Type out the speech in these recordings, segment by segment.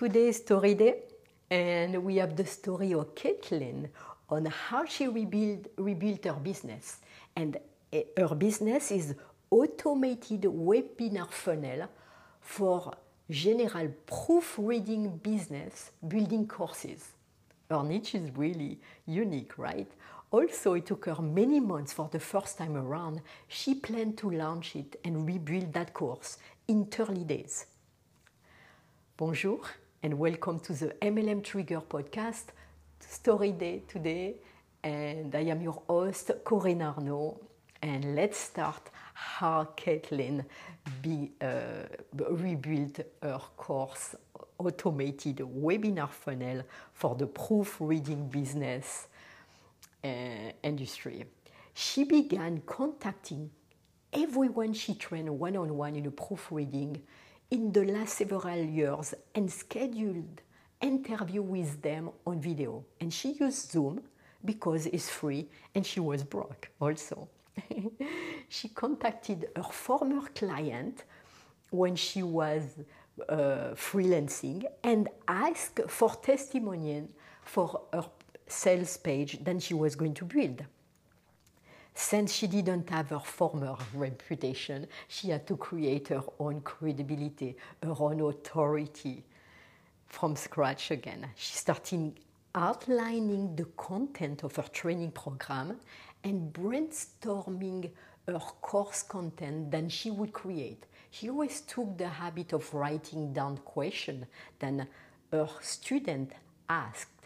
Today is Story Day, and we have the story of Caitlin on how she rebuild, rebuilt her business. And eh, her business is automated webinar funnel for general proofreading business building courses. Her niche is really unique, right? Also, it took her many months for the first time around. She planned to launch it and rebuild that course in 30 days. Bonjour and welcome to the MLM Trigger podcast, Story Day today. And I am your host, Corinne Arnaud. And let's start how Caitlin be, uh, rebuilt her course automated webinar funnel for the proofreading business uh, industry. She began contacting everyone she trained one on one in a proofreading in the last several years and scheduled interview with them on video. And she used Zoom because it's free and she was broke also. she contacted her former client when she was uh, freelancing and asked for testimonial for her sales page that she was going to build. Since she didn't have her former reputation, she had to create her own credibility, her own authority from scratch again. She started outlining the content of her training program and brainstorming her course content that she would create. She always took the habit of writing down questions that her student asked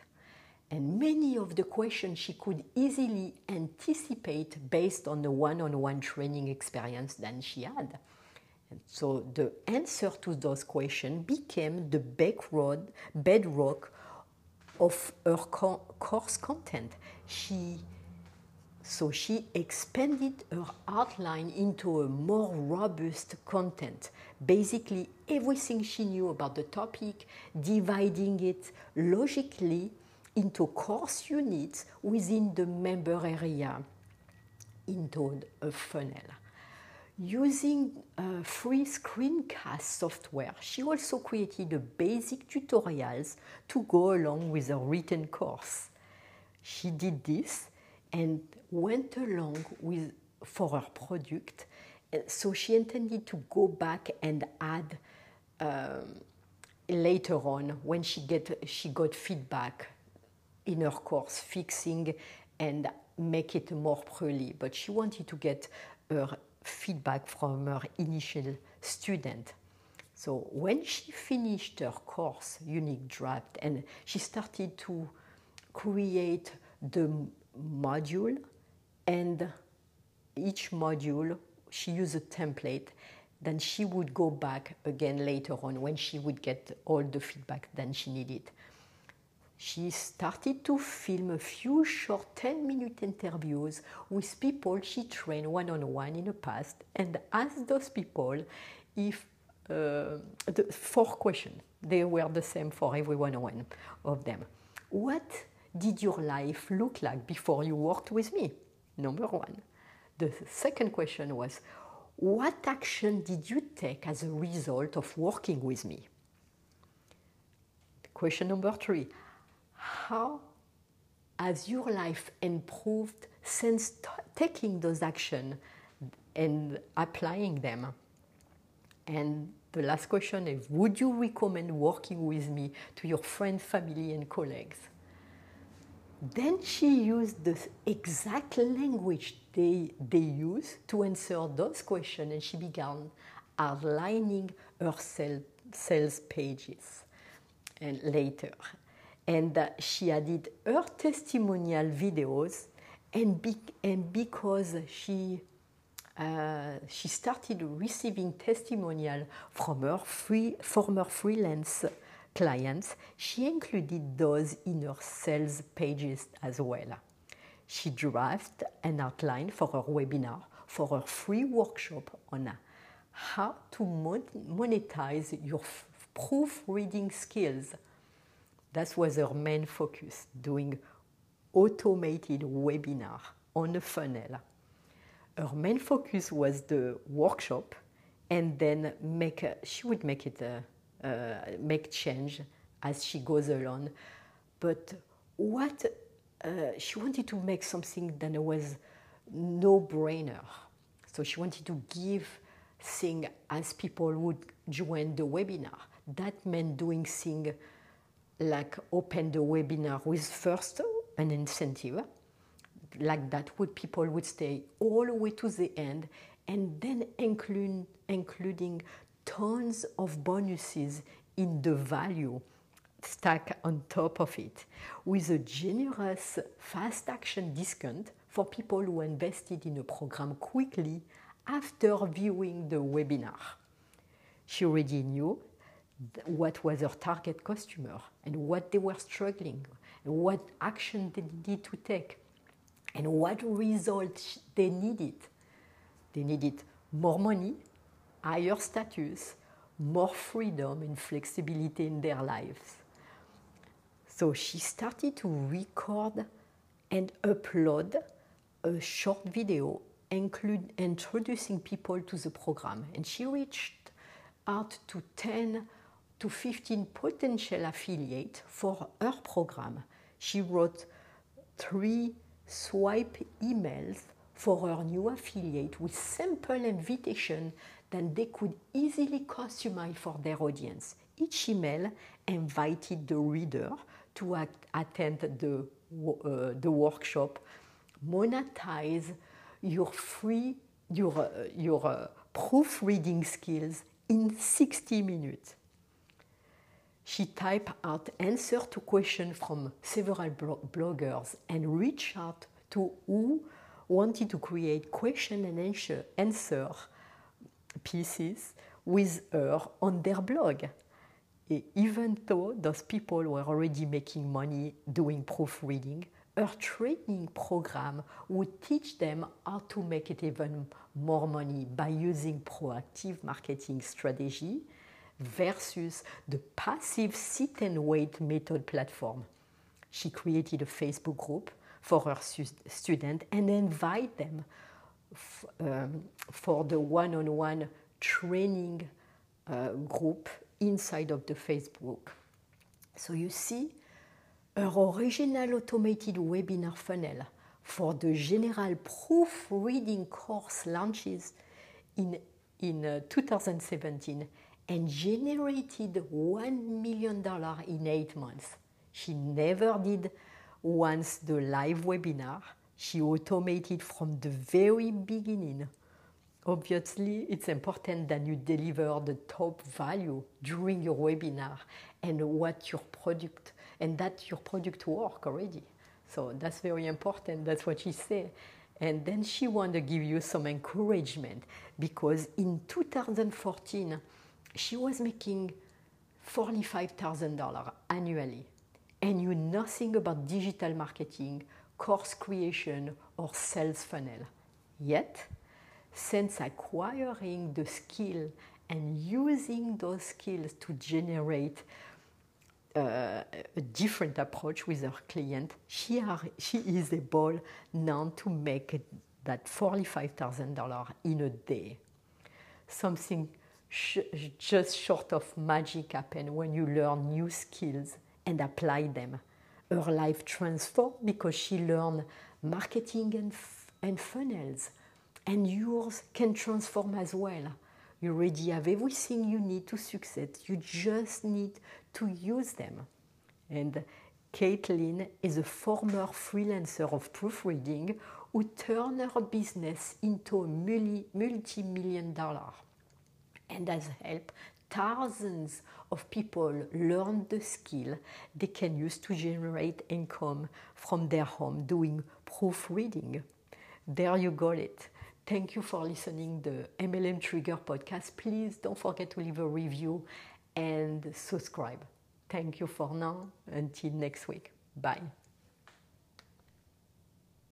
and many of the questions she could easily anticipate based on the one on one training experience that she had. And so the answer to those questions became the backroad, bedrock of her co- course content. She so she expanded her outline into a more robust content. Basically, everything she knew about the topic, dividing it logically into course units within the member area into a funnel. Using uh, free screencast software, she also created a basic tutorials to go along with a written course. She did this and went along with for her product. So she intended to go back and add um, later on when she get she got feedback in her course, fixing and make it more pretty. But she wanted to get her feedback from her initial student. So when she finished her course, Unique Draft, and she started to create the module, and each module she used a template, then she would go back again later on when she would get all the feedback that she needed she started to film a few short 10 minute interviews with people she trained one on one in the past and asked those people if uh, the four questions. They were the same for every one on one of them. What did your life look like before you worked with me? Number one. The second question was what action did you take as a result of working with me? Question number three how has your life improved since t- taking those actions and applying them? And the last question is Would you recommend working with me to your friends, family, and colleagues? Then she used the exact language they, they use to answer those questions and she began outlining her sales pages and later and she added her testimonial videos and, be, and because she uh, she started receiving testimonial from her free, former freelance clients. She included those in her sales pages as well. She drafted an outline for her webinar for her free workshop on how to monetize your proofreading skills that was her main focus, doing automated webinar on a funnel. Her main focus was the workshop, and then make a, she would make it a, uh, make change as she goes along. But what uh, she wanted to make something that was no brainer. So she wanted to give thing as people would join the webinar. That meant doing thing like open the webinar with first an incentive like that would people would stay all the way to the end and then include, including tons of bonuses in the value stack on top of it with a generous fast action discount for people who invested in a program quickly after viewing the webinar. She already knew what was her target customer and what they were struggling and what action they need to take and what results they needed. They needed more money, higher status, more freedom and flexibility in their lives. So she started to record and upload a short video include, introducing people to the program. And she reached out to 10 to 15 potential affiliates for her program. She wrote three swipe emails for her new affiliate with simple invitation that they could easily customize for their audience. Each email invited the reader to attend the, uh, the workshop, monetize your free, your, uh, your uh, proofreading skills in 60 minutes. She typed out answer to questions from several bloggers and reached out to who wanted to create question and answer, answer pieces with her on their blog. Even though those people were already making money doing proofreading, her training program would teach them how to make it even more money by using proactive marketing strategy versus the passive sit and wait method platform. She created a Facebook group for her students and invite them um, for the one-on-one training uh, group inside of the Facebook. So you see, her original automated webinar funnel for the general proofreading course launches in, in uh, 2017 and generated $1 million in eight months. She never did once the live webinar. She automated from the very beginning. Obviously, it's important that you deliver the top value during your webinar and what your product and that your product work already. So that's very important. That's what she said. And then she wanted to give you some encouragement because in 2014, she was making $45,000 annually and knew nothing about digital marketing, course creation, or sales funnel. Yet, since acquiring the skill and using those skills to generate uh, a different approach with her client, she, are, she is able now to make that $45,000 in a day. Something just short of magic happen when you learn new skills and apply them. Her life transformed because she learned marketing and, and funnels, and yours can transform as well. You already have everything you need to succeed. You just need to use them. And Caitlin is a former freelancer of proofreading who turned her business into a multi million dollar and has helped thousands of people learn the skill they can use to generate income from their home doing proofreading. There you got it. Thank you for listening the MLM Trigger podcast. Please don't forget to leave a review and subscribe. Thank you for now. Until next week. Bye.